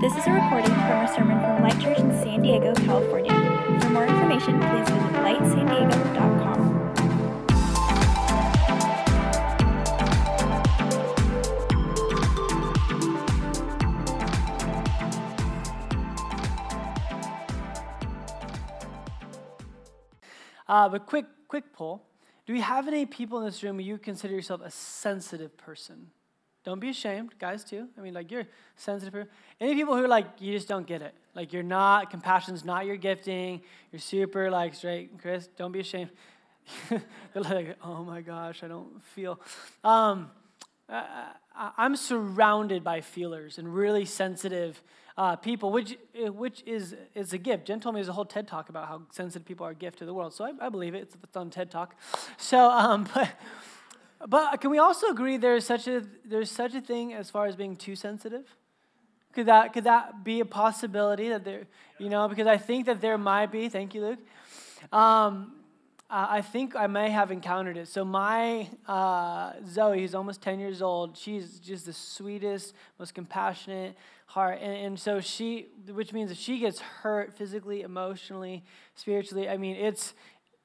This is a recording from a sermon from Light Church in San Diego, California. For more information, please visit lightsandiego.com. Uh, but quick, quick poll. Do we have any people in this room you consider yourself a sensitive person? Don't be ashamed, guys, too. I mean, like, you're sensitive. Any people who are like, you just don't get it. Like, you're not, compassion's not your gifting. You're super, like, straight. Chris, don't be ashamed. They're like, oh my gosh, I don't feel. Um, I, I'm surrounded by feelers and really sensitive uh, people, which, which is, is a gift. Jen told me there's a whole TED talk about how sensitive people are a gift to the world. So I, I believe it. It's, it's on TED Talk. So, um, but, but can we also agree there's such a, there's such a thing as far as being too sensitive? Could that, could that be a possibility that there, you know, because I think that there might be, thank you, Luke. Um, I think I may have encountered it. So my uh, Zoe, who's almost 10 years old, she's just the sweetest, most compassionate heart. And, and so she, which means if she gets hurt physically, emotionally, spiritually, I mean, it's,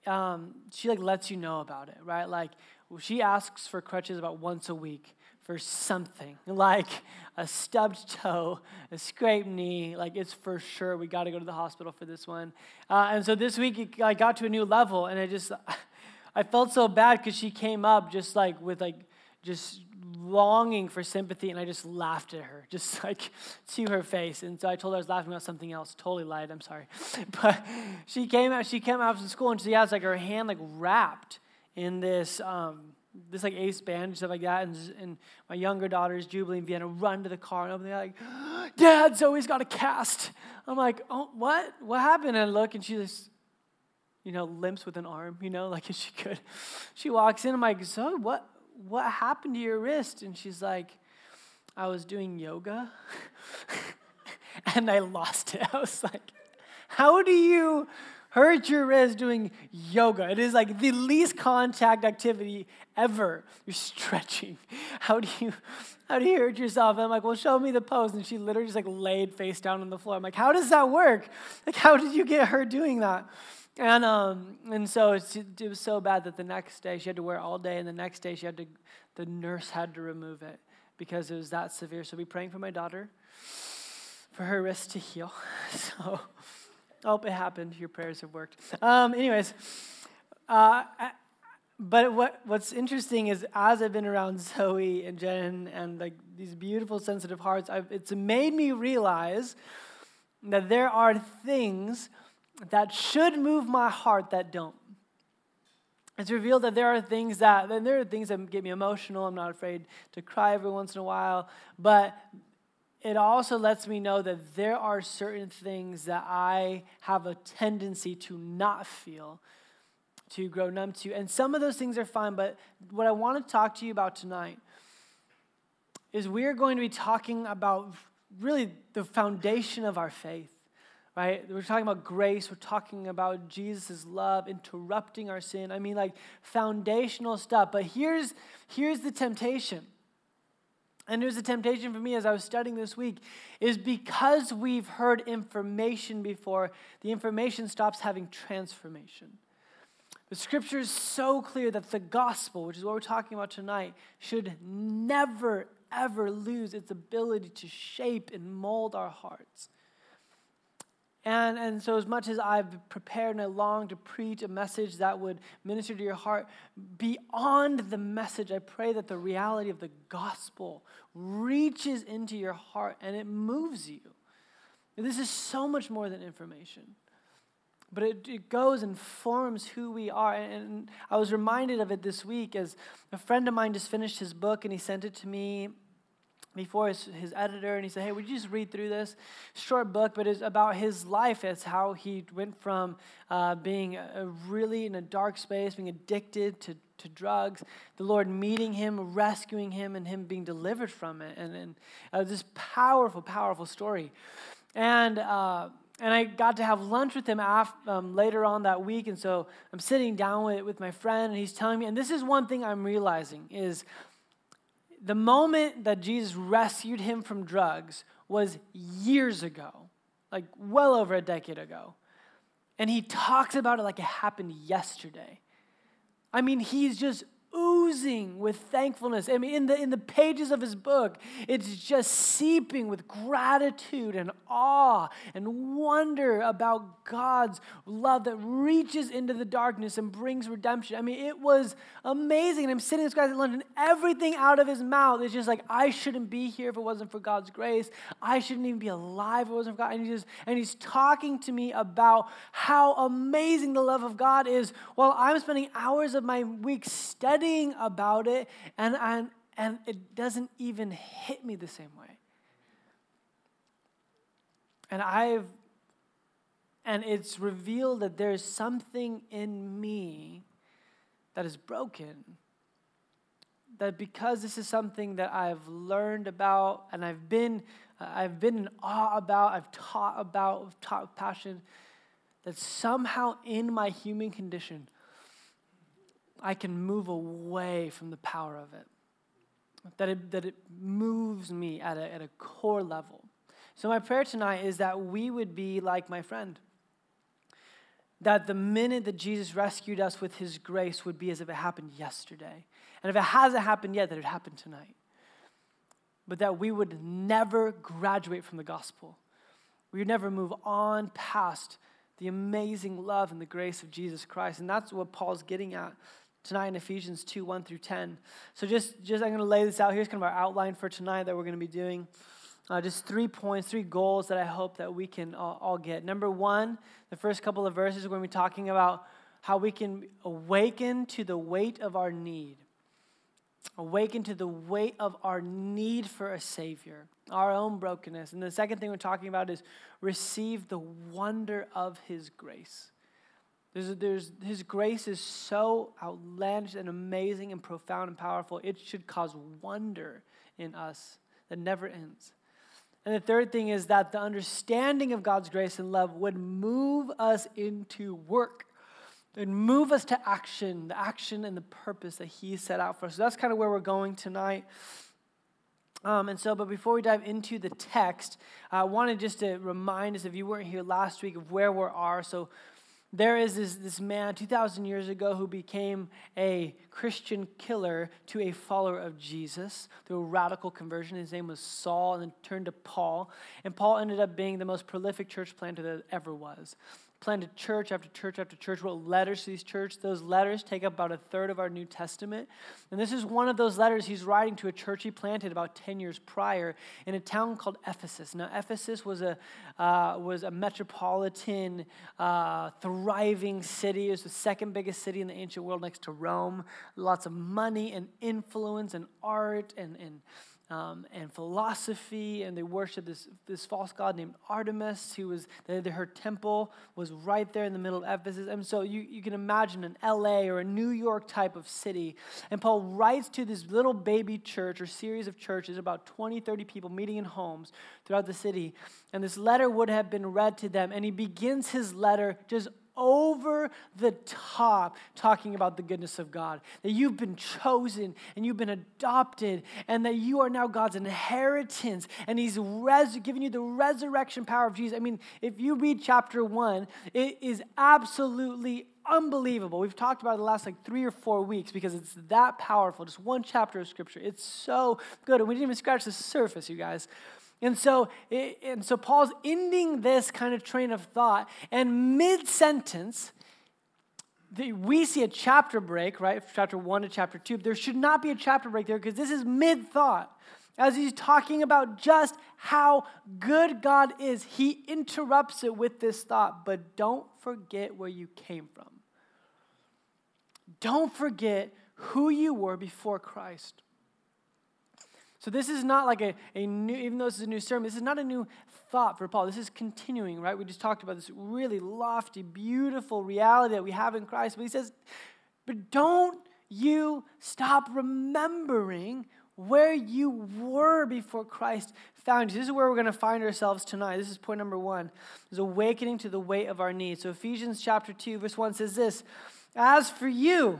um, she like lets you know about it, right? Like she asks for crutches about once a week for something like a stubbed toe, a scraped knee. Like it's for sure we got to go to the hospital for this one. Uh, and so this week I got to a new level, and I just I felt so bad because she came up just like with like just longing for sympathy, and I just laughed at her, just like to her face. And so I told her I was laughing about something else. Totally lied. I'm sorry, but she came out. She came out from school, and she has like her hand like wrapped in this. Um, this like ace band and stuff like that. And, and my younger daughters, Jubilee and Vienna, run to the car and open the like, Dad, Zoe's got a cast. I'm like, oh, what? What happened? And I look and she just, you know, limps with an arm, you know, like if she could. She walks in. I'm like, Zoe, what, what happened to your wrist? And she's like, I was doing yoga and I lost it. I was like, how do you your wrist doing yoga. It is like the least contact activity ever. You're stretching. How do you how do you hurt yourself? And I'm like, well, show me the pose. And she literally just like laid face down on the floor. I'm like, how does that work? Like, how did you get her doing that? And um, and so it was so bad that the next day she had to wear it all day, and the next day she had to, the nurse had to remove it because it was that severe. So be praying for my daughter, for her wrist to heal. So Oh, it happened. Your prayers have worked. Um, anyways, uh, but what, what's interesting is as I've been around Zoe and Jen and like these beautiful, sensitive hearts, I've, it's made me realize that there are things that should move my heart that don't. It's revealed that there are things that, and there are things that get me emotional. I'm not afraid to cry every once in a while, but it also lets me know that there are certain things that I have a tendency to not feel, to grow numb to. And some of those things are fine, but what I want to talk to you about tonight is we're going to be talking about really the foundation of our faith, right? We're talking about grace, we're talking about Jesus' love interrupting our sin. I mean, like foundational stuff. But here's, here's the temptation and there's a temptation for me as I was studying this week, is because we've heard information before, the information stops having transformation. The scripture is so clear that the gospel, which is what we're talking about tonight, should never, ever lose its ability to shape and mold our hearts. And, and so, as much as I've prepared and I long to preach a message that would minister to your heart, beyond the message, I pray that the reality of the gospel reaches into your heart and it moves you. This is so much more than information, but it, it goes and forms who we are. And, and I was reminded of it this week as a friend of mine just finished his book and he sent it to me before his, his editor and he said hey would you just read through this? Short book but it's about his life. It's how he went from uh, being a, really in a dark space being addicted to, to drugs the lord meeting him rescuing him and him being delivered from it. And, and uh, this powerful powerful story. And uh, and I got to have lunch with him after, um, later on that week. And so I'm sitting down with, with my friend, and he's telling me, and this is one thing I'm realizing is the moment that Jesus rescued him from drugs was years ago, like well over a decade ago. And he talks about it like it happened yesterday. I mean, he's just oozing with thankfulness. I mean, in the, in the pages of his book, it's just seeping with gratitude and awe and wonder about God's love that reaches into the darkness and brings redemption. I mean, it was amazing. And I'm sitting this guy's in London, everything out of his mouth is just like, I shouldn't be here if it wasn't for God's grace. I shouldn't even be alive if it wasn't for God. And, he just, and he's talking to me about how amazing the love of God is while I'm spending hours of my week studying about it, and, and, and it doesn't even hit me the same way. And I've, and it's revealed that there's something in me that is broken. That because this is something that I've learned about and I've been, I've been in awe about, I've taught about, taught passion, that somehow in my human condition, I can move away from the power of it. That it, that it moves me at a, at a core level. So, my prayer tonight is that we would be like my friend. That the minute that Jesus rescued us with his grace would be as if it happened yesterday. And if it hasn't happened yet, that it happened tonight. But that we would never graduate from the gospel. We would never move on past the amazing love and the grace of Jesus Christ. And that's what Paul's getting at tonight in Ephesians 2 1 through 10. So, just, just I'm going to lay this out. Here's kind of our outline for tonight that we're going to be doing. Uh, just three points, three goals that I hope that we can all, all get. Number one, the first couple of verses, we're going to be talking about how we can awaken to the weight of our need. Awaken to the weight of our need for a Savior, our own brokenness. And the second thing we're talking about is receive the wonder of His grace. There's, there's, his grace is so outlandish and amazing and profound and powerful, it should cause wonder in us that never ends. And the third thing is that the understanding of God's grace and love would move us into work and move us to action, the action and the purpose that He set out for us. So that's kind of where we're going tonight. Um, and so, but before we dive into the text, I wanted just to remind us, if you weren't here last week, of where we are. So, there is this, this man 2,000 years ago who became a Christian killer to a follower of Jesus through a radical conversion. His name was Saul and then turned to Paul. And Paul ended up being the most prolific church planter that ever was planted church after church after church, wrote letters to these churches. Those letters take up about a third of our New Testament. And this is one of those letters he's writing to a church he planted about 10 years prior in a town called Ephesus. Now, Ephesus was a, uh, was a metropolitan, uh, thriving city. It was the second biggest city in the ancient world next to Rome. Lots of money and influence and art and, and um, and philosophy, and they worshiped this, this false god named Artemis, who was, the, her temple was right there in the middle of Ephesus. And so you, you can imagine an LA or a New York type of city. And Paul writes to this little baby church or series of churches, about 20, 30 people meeting in homes throughout the city. And this letter would have been read to them. And he begins his letter just over the top talking about the goodness of God. That you've been chosen and you've been adopted and that you are now God's inheritance and He's res- giving you the resurrection power of Jesus. I mean, if you read chapter one, it is absolutely unbelievable. We've talked about it the last like three or four weeks because it's that powerful. Just one chapter of scripture. It's so good. And we didn't even scratch the surface, you guys. And so, and so Paul's ending this kind of train of thought, and mid sentence, we see a chapter break, right? Chapter one to chapter two. There should not be a chapter break there because this is mid thought. As he's talking about just how good God is, he interrupts it with this thought, but don't forget where you came from. Don't forget who you were before Christ. So this is not like a, a new, even though this is a new sermon, this is not a new thought for Paul. This is continuing, right? We just talked about this really lofty, beautiful reality that we have in Christ. But he says, but don't you stop remembering where you were before Christ found you. This is where we're going to find ourselves tonight. This is point number one, is awakening to the weight of our needs. So Ephesians chapter 2, verse 1 says this, As for you,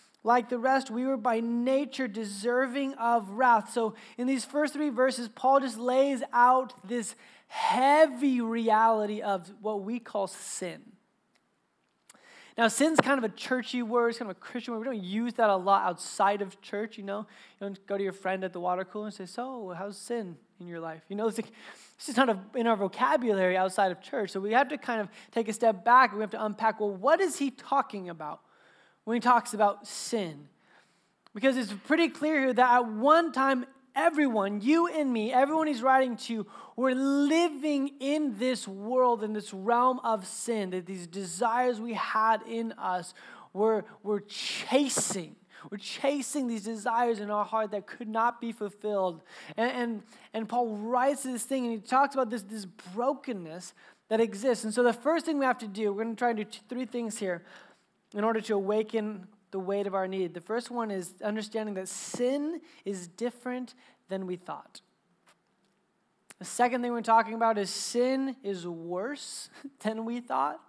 Like the rest, we were by nature deserving of wrath. So, in these first three verses, Paul just lays out this heavy reality of what we call sin. Now, sin's kind of a churchy word, it's kind of a Christian word. We don't use that a lot outside of church, you know. You don't go to your friend at the water cooler and say, So, how's sin in your life? You know, it's, like, it's just not in our vocabulary outside of church. So, we have to kind of take a step back and we have to unpack well, what is he talking about? When he talks about sin. Because it's pretty clear here that at one time, everyone, you and me, everyone he's writing to, were living in this world, in this realm of sin, that these desires we had in us were, were chasing. We're chasing these desires in our heart that could not be fulfilled. And, and, and Paul writes this thing and he talks about this, this brokenness that exists. And so the first thing we have to do, we're going to try and do three things here in order to awaken the weight of our need. The first one is understanding that sin is different than we thought. The second thing we're talking about is sin is worse than we thought.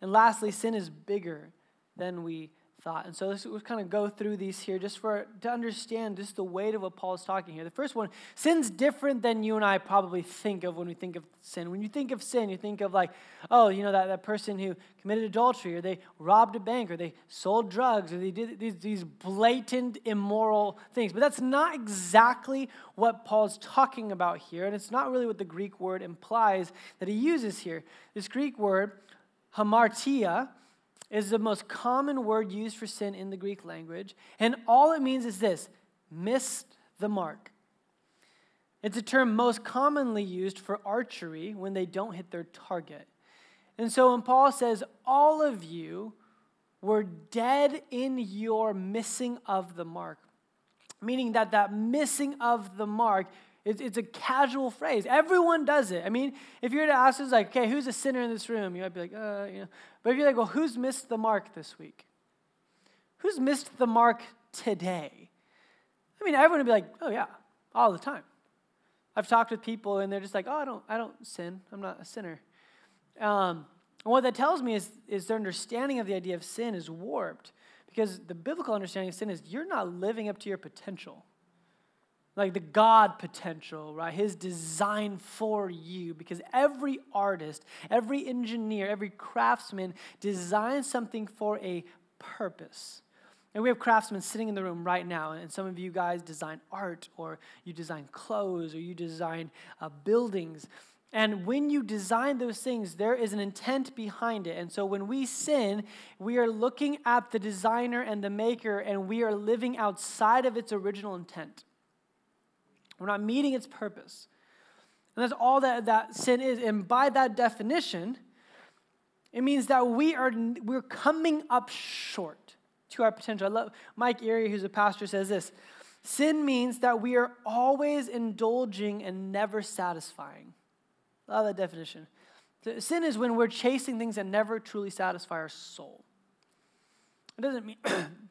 And lastly, sin is bigger than we thought. And so let's, kind of go through these here just for to understand just the weight of what Paul is talking here. The first one, sin's different than you and I probably think of when we think of sin. When you think of sin, you think of like, oh, you know, that, that person who committed adultery, or they robbed a bank, or they sold drugs, or they did these, these blatant immoral things. But that's not exactly what Paul's talking about here, and it's not really what the Greek word implies that he uses here. This Greek word, hamartia, is the most common word used for sin in the Greek language. And all it means is this missed the mark. It's a term most commonly used for archery when they don't hit their target. And so when Paul says, All of you were dead in your missing of the mark, meaning that that missing of the mark it's, it's a casual phrase. Everyone does it. I mean, if you were to ask us, like, okay, who's a sinner in this room? You might be like, uh, you know. But if you're like, well, who's missed the mark this week? Who's missed the mark today? I mean, everyone would be like, oh yeah, all the time. I've talked with people and they're just like, oh, I don't, I don't sin. I'm not a sinner. Um, and what that tells me is, is their understanding of the idea of sin is warped because the biblical understanding of sin is you're not living up to your potential like the God potential, right? His design for you. Because every artist, every engineer, every craftsman designs something for a purpose. And we have craftsmen sitting in the room right now, and some of you guys design art, or you design clothes, or you design uh, buildings. And when you design those things, there is an intent behind it. And so when we sin, we are looking at the designer and the maker, and we are living outside of its original intent. We're not meeting its purpose. And that's all that, that sin is. And by that definition, it means that we are we're coming up short to our potential. I love Mike Erre, who's a pastor, says this. Sin means that we are always indulging and never satisfying. Love that definition. Sin is when we're chasing things that never truly satisfy our soul. It doesn't mean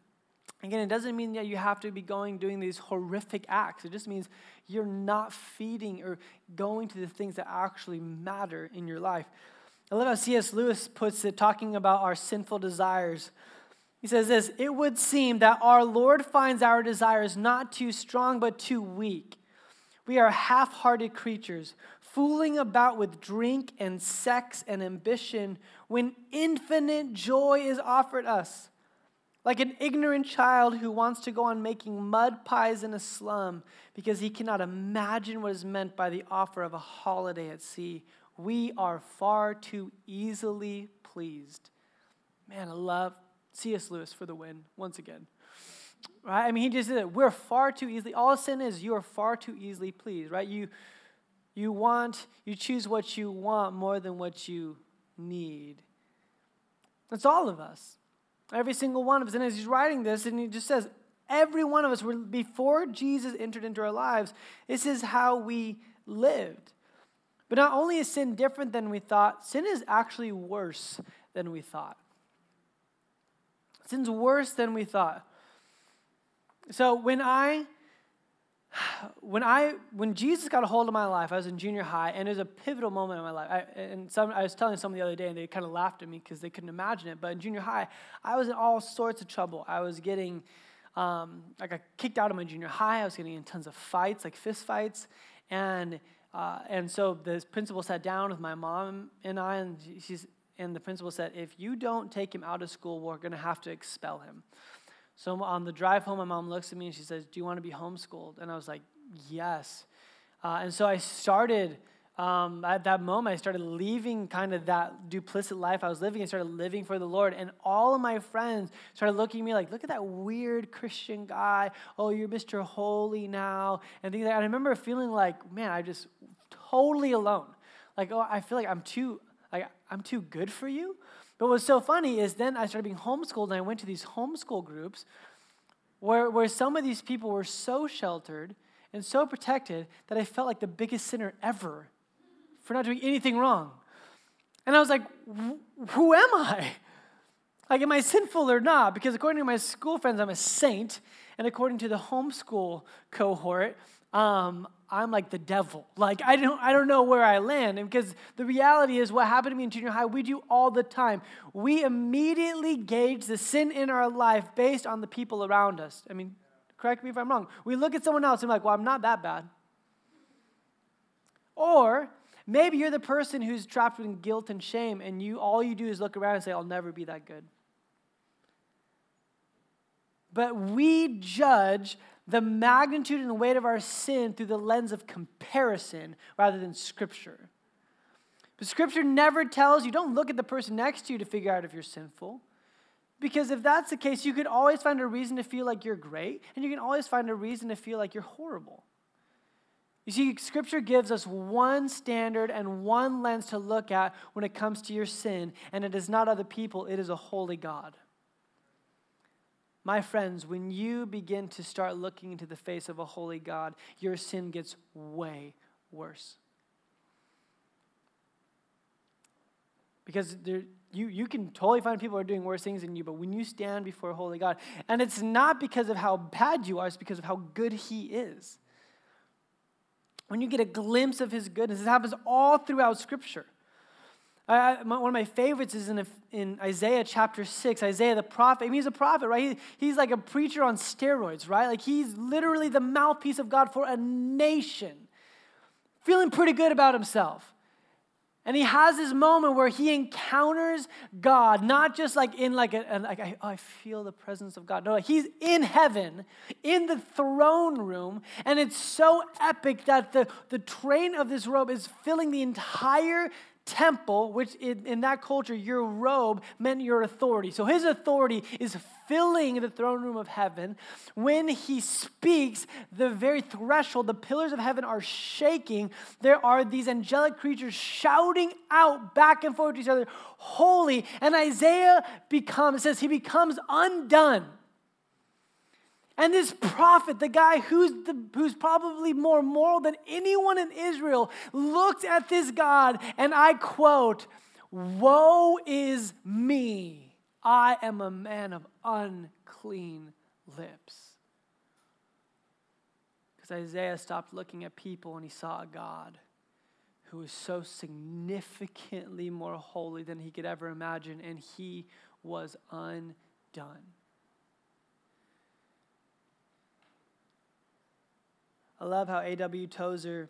Again, it doesn't mean that you have to be going doing these horrific acts. It just means you're not feeding or going to the things that actually matter in your life. I love how C.S. Lewis puts it, talking about our sinful desires. He says this It would seem that our Lord finds our desires not too strong, but too weak. We are half hearted creatures, fooling about with drink and sex and ambition when infinite joy is offered us. Like an ignorant child who wants to go on making mud pies in a slum because he cannot imagine what is meant by the offer of a holiday at sea. We are far too easily pleased. Man, I love C.S. Lewis for the win once again. Right? I mean, he just said. We're far too easily, all sin is you are far too easily pleased, right? You, you want, you choose what you want more than what you need. That's all of us. Every single one of us. And as he's writing this, and he just says, every one of us, before Jesus entered into our lives, this is how we lived. But not only is sin different than we thought, sin is actually worse than we thought. Sin's worse than we thought. So when I when I when Jesus got a hold of my life, I was in junior high, and it was a pivotal moment in my life. I, and some, I was telling someone the other day, and they kind of laughed at me because they couldn't imagine it. But in junior high, I was in all sorts of trouble. I was getting, um, I got kicked out of my junior high. I was getting in tons of fights, like fist fights, and uh, and so the principal sat down with my mom and I, and she's and the principal said, if you don't take him out of school, we're going to have to expel him. So on the drive home, my mom looks at me and she says, Do you want to be homeschooled? And I was like, Yes. Uh, and so I started, um, at that moment, I started leaving kind of that duplicit life I was living and started living for the Lord. And all of my friends started looking at me like, Look at that weird Christian guy. Oh, you're Mr. Holy now. And things like that. I remember feeling like, Man, I'm just totally alone. Like, oh, I feel like I'm too, like, I'm too good for you. But what's so funny is then I started being homeschooled and I went to these homeschool groups where, where some of these people were so sheltered and so protected that I felt like the biggest sinner ever for not doing anything wrong. And I was like, who am I? Like, am I sinful or not? Because according to my school friends, I'm a saint. And according to the homeschool cohort, um, I'm like the devil. Like I don't I don't know where I land. And because the reality is what happened to me in junior high, we do all the time. We immediately gauge the sin in our life based on the people around us. I mean, correct me if I'm wrong. We look at someone else and we're like, well, I'm not that bad. Or maybe you're the person who's trapped in guilt and shame, and you all you do is look around and say, I'll never be that good. But we judge the magnitude and weight of our sin through the lens of comparison rather than Scripture. But Scripture never tells you, don't look at the person next to you to figure out if you're sinful. Because if that's the case, you could always find a reason to feel like you're great, and you can always find a reason to feel like you're horrible. You see, Scripture gives us one standard and one lens to look at when it comes to your sin, and it is not other people, it is a holy God. My friends, when you begin to start looking into the face of a holy God, your sin gets way worse. Because there, you, you can totally find people are doing worse things than you, but when you stand before a holy God, and it's not because of how bad you are, it's because of how good He is. When you get a glimpse of His goodness, it happens all throughout Scripture. I, my, one of my favorites is in, in Isaiah chapter 6. Isaiah the prophet, I mean, he's a prophet, right? He, he's like a preacher on steroids, right? Like he's literally the mouthpiece of God for a nation, feeling pretty good about himself. And he has this moment where he encounters God, not just like in like a, like I, oh, I feel the presence of God. No, he's in heaven, in the throne room, and it's so epic that the, the train of this robe is filling the entire temple, which in, in, that culture, your robe meant your authority. So his authority is filling the throne room of heaven. When he speaks, the very threshold, the pillars of heaven are shaking. There are these angelic creatures shouting out back and forth to each other, Holy. And Isaiah becomes, says, he becomes undone and this prophet, the guy who's, the, who's probably more moral than anyone in Israel, looked at this God and I quote, Woe is me, I am a man of unclean lips. Because Isaiah stopped looking at people and he saw a God who was so significantly more holy than he could ever imagine, and he was undone. I love how A.W. Tozer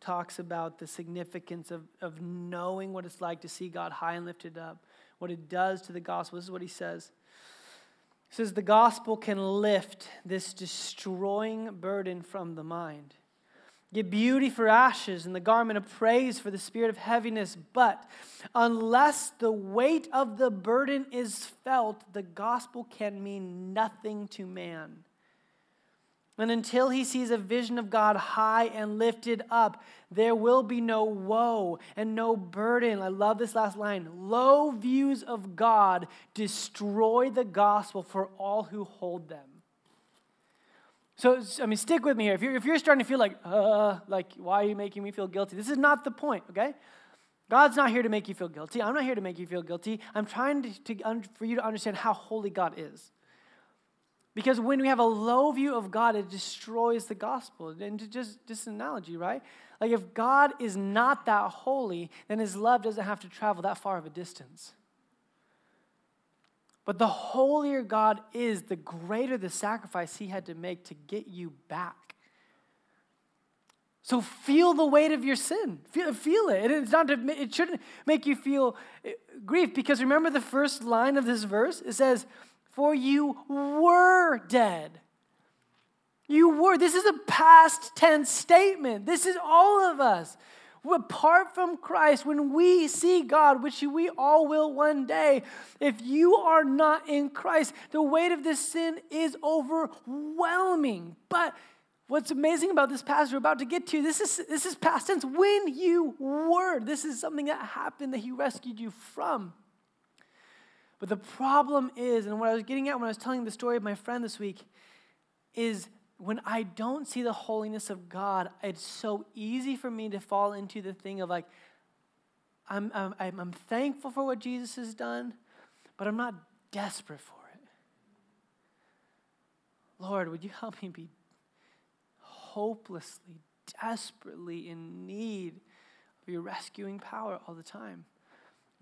talks about the significance of, of knowing what it's like to see God high and lifted up, what it does to the gospel. This is what he says. He says, The gospel can lift this destroying burden from the mind, give beauty for ashes and the garment of praise for the spirit of heaviness. But unless the weight of the burden is felt, the gospel can mean nothing to man. And until he sees a vision of God high and lifted up, there will be no woe and no burden. I love this last line. Low views of God destroy the gospel for all who hold them. So, I mean, stick with me here. If you're, if you're starting to feel like, uh, like, why are you making me feel guilty? This is not the point, okay? God's not here to make you feel guilty. I'm not here to make you feel guilty. I'm trying to, to, for you to understand how holy God is. Because when we have a low view of God, it destroys the gospel. And just, just an analogy, right? Like if God is not that holy, then his love doesn't have to travel that far of a distance. But the holier God is, the greater the sacrifice he had to make to get you back. So feel the weight of your sin. Feel, feel it. It's not to, it shouldn't make you feel eh, grief because remember the first line of this verse? It says, For you were dead. You were. This is a past tense statement. This is all of us. Apart from Christ, when we see God, which we all will one day, if you are not in Christ, the weight of this sin is overwhelming. But what's amazing about this passage we're about to get to, this is, this is past tense. When you were, this is something that happened that He rescued you from. But the problem is, and what I was getting at when I was telling the story of my friend this week, is when I don't see the holiness of God, it's so easy for me to fall into the thing of like, I'm, I'm, I'm thankful for what Jesus has done, but I'm not desperate for it. Lord, would you help me be hopelessly, desperately in need of your rescuing power all the time?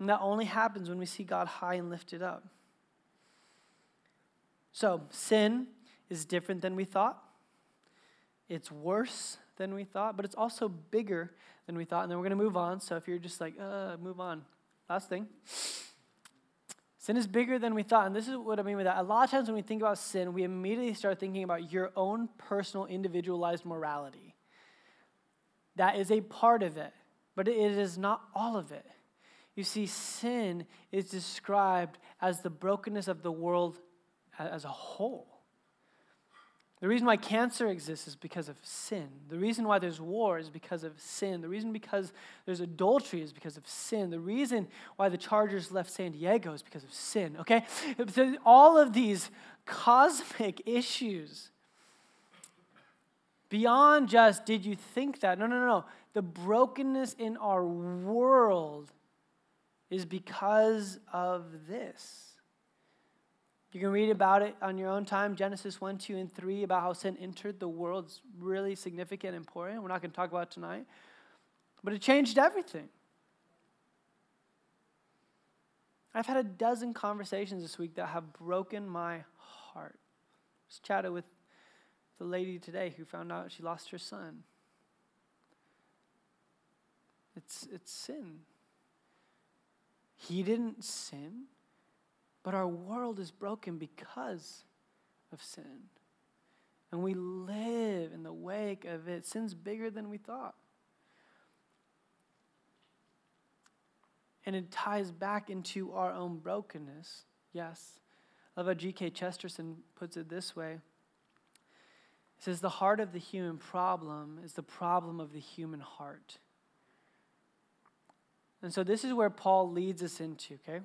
And that only happens when we see God high and lifted up. So, sin is different than we thought. It's worse than we thought, but it's also bigger than we thought. And then we're going to move on. So if you're just like, uh, move on. Last thing. Sin is bigger than we thought. And this is what I mean by that. A lot of times when we think about sin, we immediately start thinking about your own personal, individualized morality. That is a part of it, but it is not all of it. You see, sin is described as the brokenness of the world as a whole. The reason why cancer exists is because of sin. The reason why there's war is because of sin. The reason because there's adultery is because of sin. The reason why the Chargers left San Diego is because of sin, okay? So all of these cosmic issues beyond just did you think that? No, no, no, no. The brokenness in our world is because of this. You can read about it on your own time. Genesis 1, 2, and 3 about how sin entered the world is really significant and important. We're not going to talk about tonight. But it changed everything. I've had a dozen conversations this week that have broken my heart. I just chatted with the lady today who found out she lost her son. It's, it's sin. He didn't sin. But our world is broken because of sin. And we live in the wake of it. Sin's bigger than we thought. And it ties back into our own brokenness. Yes. I love how G.K. Chesterton puts it this way. He says, The heart of the human problem is the problem of the human heart. And so this is where Paul leads us into, okay?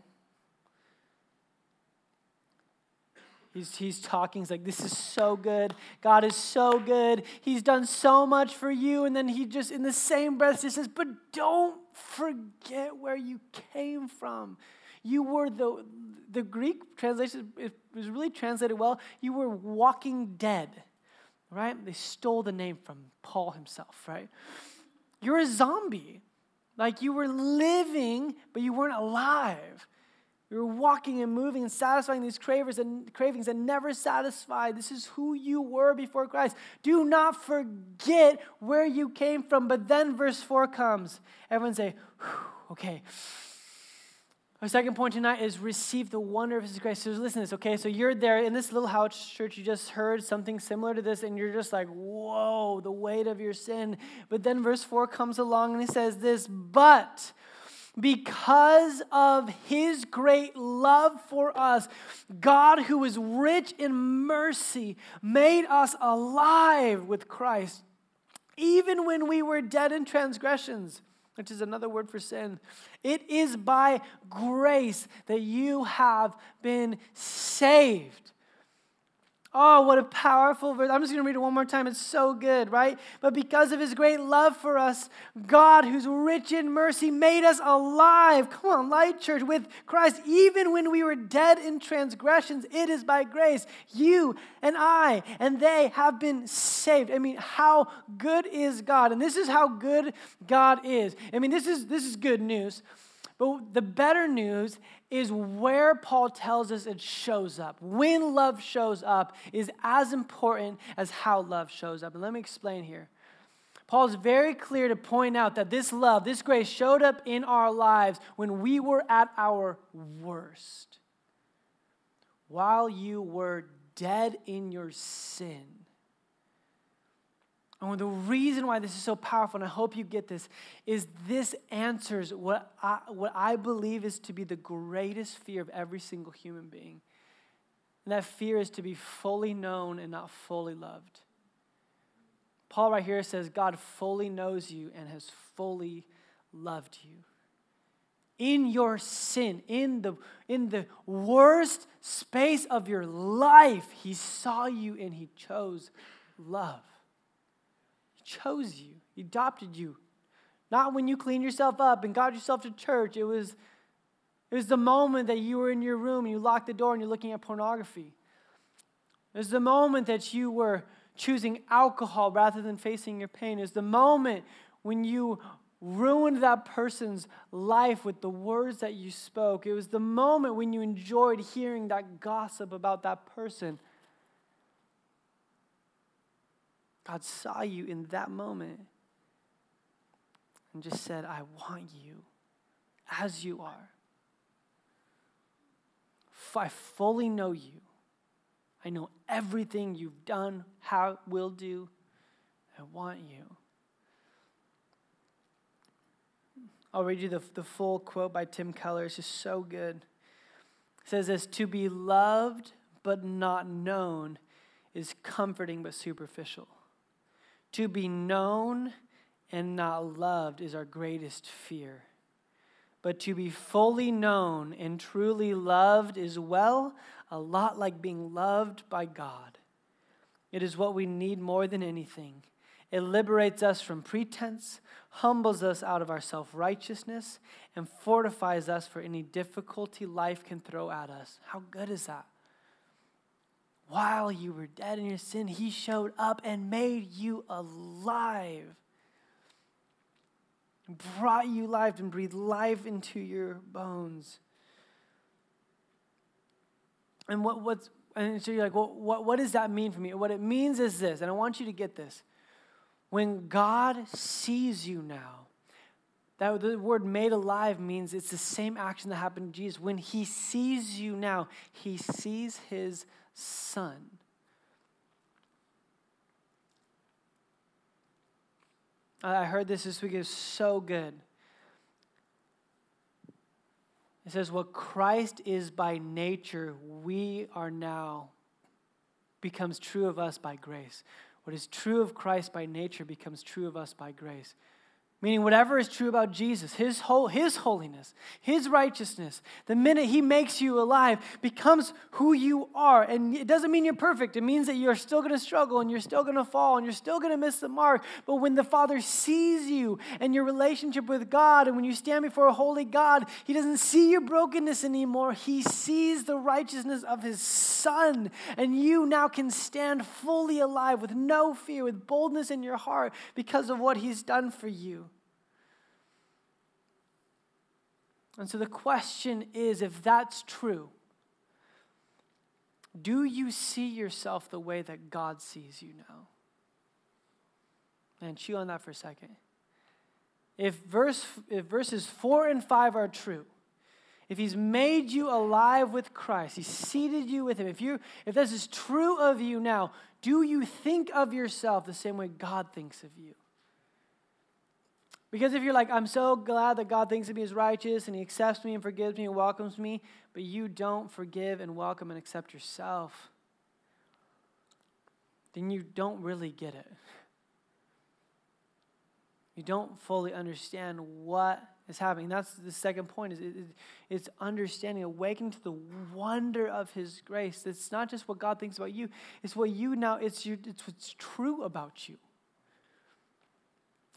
He's, he's talking. He's like, This is so good. God is so good. He's done so much for you. And then he just, in the same breath, just says, But don't forget where you came from. You were the, the Greek translation it was really translated well. You were walking dead, right? They stole the name from Paul himself, right? You're a zombie. Like you were living, but you weren't alive. You were walking and moving and satisfying these cravings and cravings and never satisfied. This is who you were before Christ. Do not forget where you came from. But then verse 4 comes. Everyone say, okay. Our second point tonight is receive the wonder of His grace. So listen to this, okay? So you're there in this little house church. You just heard something similar to this, and you're just like, whoa, the weight of your sin. But then verse 4 comes along and he says this, but because of his great love for us, God, who is rich in mercy, made us alive with Christ, even when we were dead in transgressions, which is another word for sin. It is by grace that you have been saved. Oh, what a powerful verse. I'm just going to read it one more time. It's so good, right? But because of his great love for us, God, who's rich in mercy, made us alive. Come on, Light Church, with Christ. Even when we were dead in transgressions, it is by grace. You and I and they have been saved. I mean, how good is God? And this is how good God is. I mean, this is, this is good news. But the better news is where Paul tells us it shows up. When love shows up is as important as how love shows up. And let me explain here. Paul is very clear to point out that this love, this grace showed up in our lives when we were at our worst. While you were dead in your sin. And the reason why this is so powerful, and I hope you get this, is this answers what I, what I believe is to be the greatest fear of every single human being. And that fear is to be fully known and not fully loved. Paul, right here, says God fully knows you and has fully loved you. In your sin, in the, in the worst space of your life, He saw you and He chose love chose you, He adopted you. Not when you cleaned yourself up and got yourself to church. It was, it was the moment that you were in your room and you locked the door and you're looking at pornography. It was the moment that you were choosing alcohol rather than facing your pain. It was the moment when you ruined that person's life with the words that you spoke. It was the moment when you enjoyed hearing that gossip about that person. God saw you in that moment and just said, I want you as you are. I fully know you. I know everything you've done, how will do. I want you. I'll read you the, the full quote by Tim Keller. It's just so good. It says this To be loved but not known is comforting but superficial. To be known and not loved is our greatest fear. But to be fully known and truly loved is, well, a lot like being loved by God. It is what we need more than anything. It liberates us from pretense, humbles us out of our self righteousness, and fortifies us for any difficulty life can throw at us. How good is that? While you were dead in your sin, he showed up and made you alive. Brought you life and breathed life into your bones. And what, what's and so you're like, well, what, what does that mean for me? What it means is this, and I want you to get this. When God sees you now, that the word made alive means it's the same action that happened to Jesus. When he sees you now, he sees his son. I heard this this week. It's so good. It says, What Christ is by nature, we are now, becomes true of us by grace. What is true of Christ by nature becomes true of us by grace. Meaning, whatever is true about Jesus, his, whole, his holiness, his righteousness, the minute he makes you alive becomes who you are. And it doesn't mean you're perfect. It means that you're still going to struggle and you're still going to fall and you're still going to miss the mark. But when the Father sees you and your relationship with God, and when you stand before a holy God, he doesn't see your brokenness anymore. He sees the righteousness of his Son. And you now can stand fully alive with no fear, with boldness in your heart because of what he's done for you. And so the question is if that's true, do you see yourself the way that God sees you now? And chew on that for a second. If, verse, if verses 4 and 5 are true, if he's made you alive with Christ, he's seated you with him, if, you, if this is true of you now, do you think of yourself the same way God thinks of you? Because if you're like, I'm so glad that God thinks of me as righteous and He accepts me and forgives me and welcomes me, but you don't forgive and welcome and accept yourself, then you don't really get it. You don't fully understand what is happening. That's the second point is it, it, it's understanding, awakening to the wonder of his grace. It's not just what God thinks about you, it's what you now, it's, your, it's what's true about you.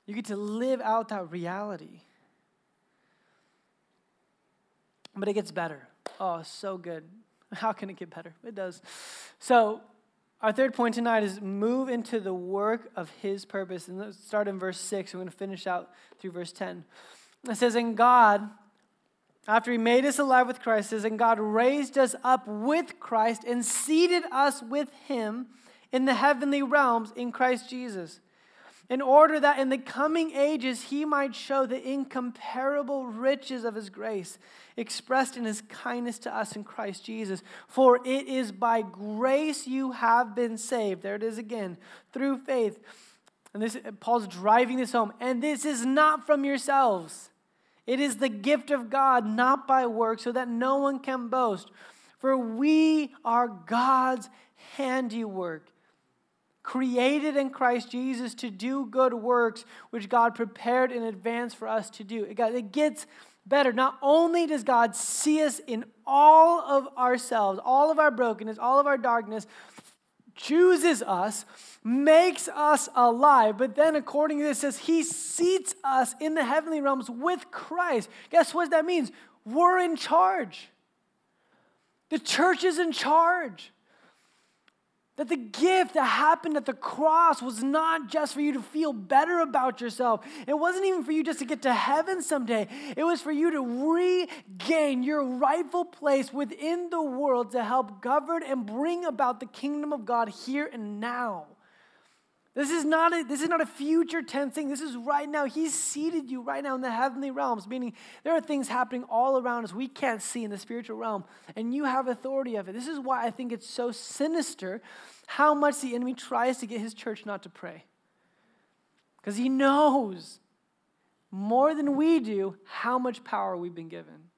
You get to live out that reality. But it gets better. Oh, so good. How can it get better? It does. So, our third point tonight is move into the work of his purpose. And let's start in verse 6. We're going to finish out through verse 10. It says, And God, after he made us alive with Christ, says, And God raised us up with Christ and seated us with him in the heavenly realms in Christ Jesus in order that in the coming ages he might show the incomparable riches of his grace expressed in his kindness to us in Christ Jesus. For it is by grace you have been saved. There it is again, through faith. And this Paul's driving this home. And this is not from yourselves. It is the gift of God, not by work, so that no one can boast. For we are God's handiwork created in Christ Jesus to do good works, which God prepared in advance for us to do. It, gets better. Not only does God see us in all of ourselves, all of our brokenness, all of our darkness, chooses us, makes us alive, but then according to this says he seats us in the heavenly realms with Christ. Guess what that means? We're in charge. The church is in charge. That the gift that happened at the cross was not just for you to feel better about yourself. It wasn't even for you just to get to heaven someday. It was for you to regain your rightful place within the world to help govern and bring about the kingdom of God here and now. This is not a, this is not a future tense thing. This is right now. He's seated you right now in the heavenly realms, meaning there are things happening all around us we can't see in the spiritual realm, and you have authority of it. This is why I think it's so sinister how much the enemy tries to get his church not to pray. Because he knows more than we do how much power we've been given.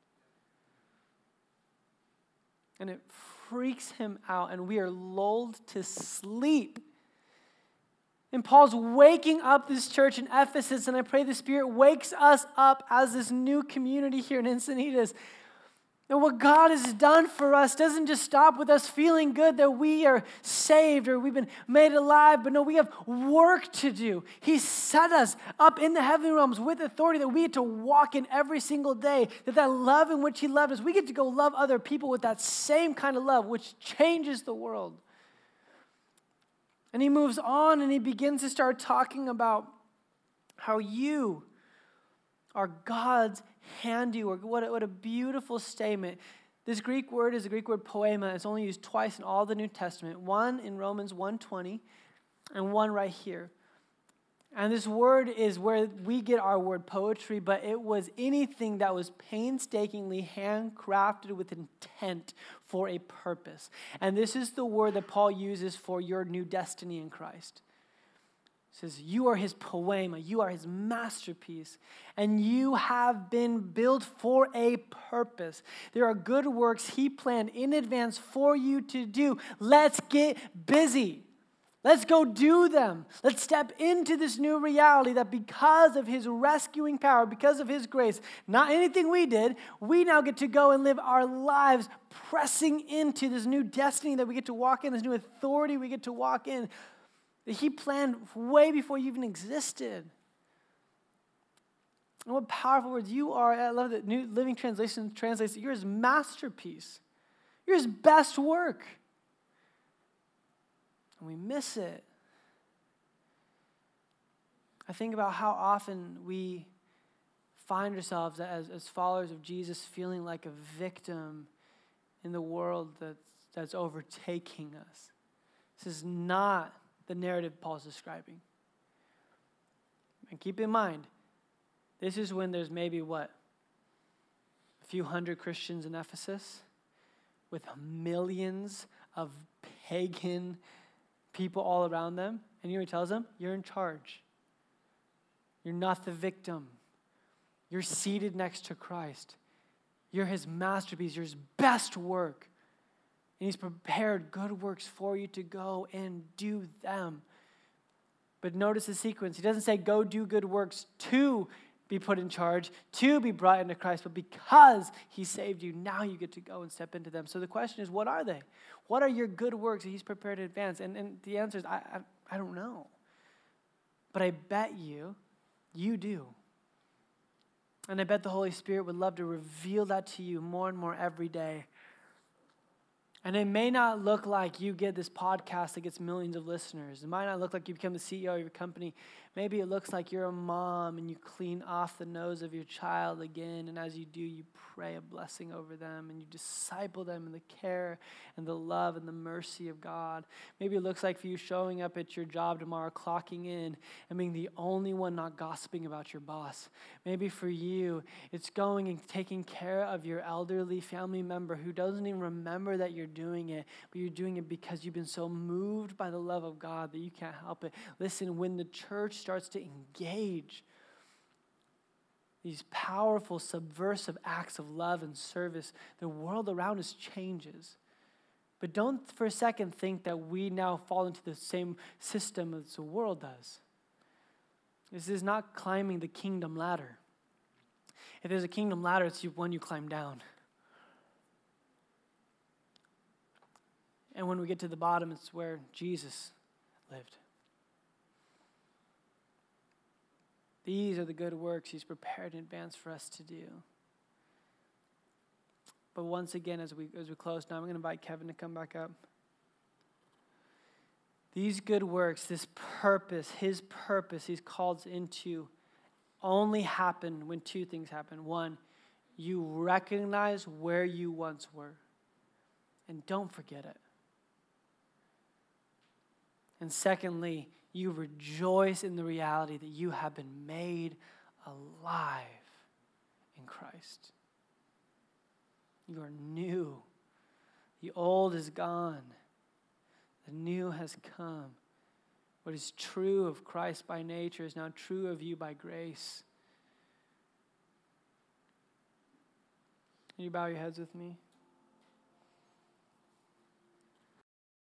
And it freaks him out, and we are lulled to sleep and Paul's waking up this church in Ephesus, and I pray the Spirit wakes us up as this new community here in Encinitas. And what God has done for us doesn't just stop with us feeling good that we are saved or we've been made alive, but no, we have work to do. He set us up in the heavenly realms with authority that we get to walk in every single day. That that love in which He loved us, we get to go love other people with that same kind of love, which changes the world. And he moves on and he begins to start talking about how you are God's handiwork. What a, what a beautiful statement. This Greek word is the Greek word poema. It's only used twice in all the New Testament. One in Romans 1:20 and one right here. And this word is where we get our word poetry, but it was anything that was painstakingly handcrafted with intent for a purpose. And this is the word that Paul uses for your new destiny in Christ. He says, You are his poema, you are his masterpiece, and you have been built for a purpose. There are good works he planned in advance for you to do. Let's get busy. Let's go do them. Let's step into this new reality that because of his rescuing power, because of his grace, not anything we did, we now get to go and live our lives pressing into this new destiny that we get to walk in, this new authority we get to walk in that he planned way before you even existed. And what powerful words you are. I love that New Living Translation translates you're his masterpiece. You're his best work and we miss it. I think about how often we find ourselves as, as followers of Jesus feeling like a victim in the world that's, that's overtaking us. This is not the narrative Paul's describing. And keep in mind, this is when there's maybe what? A few hundred Christians in Ephesus with millions of pagan people all around them. And you know he tells them? You're in charge. You're not the victim. You're seated next to Christ. You're his masterpiece, you're his best work. And he's prepared good works for you to go and do them. But notice the sequence. He doesn't say, go do good works to be put in charge, to be brought into Christ, but because He saved you, now you get to go and step into them. So the question is, what are they? What are your good works that He's prepared in advance? And, and the answer is, I, I, I don't know. But I bet you, you do. And I bet the Holy Spirit would love to reveal that to you more and more every day. And it may not look like you get this podcast that gets millions of listeners. It might not look like you become the CEO of your company. Maybe it looks like you're a mom and you clean off the nose of your child again. And as you do, you pray a blessing over them and you disciple them in the care and the love and the mercy of God. Maybe it looks like for you showing up at your job tomorrow, clocking in, and being the only one not gossiping about your boss. Maybe for you, it's going and taking care of your elderly family member who doesn't even remember that you're doing it, but you're doing it because you've been so moved by the love of God that you can't help it. Listen, when the church starts to engage these powerful, subversive acts of love and service, the world around us changes. But don't for a second think that we now fall into the same system as the world does. This is not climbing the kingdom ladder. If there's a kingdom ladder, it's one you climb down. And when we get to the bottom, it's where Jesus lived. These are the good works He's prepared in advance for us to do. But once again, as we, as we close now, I'm going to invite Kevin to come back up. These good works, this purpose, His purpose, He's called into, only happen when two things happen. One, you recognize where you once were, and don't forget it. And secondly, you rejoice in the reality that you have been made alive in Christ. You are new. The old is gone, the new has come. What is true of Christ by nature is now true of you by grace. Can you bow your heads with me?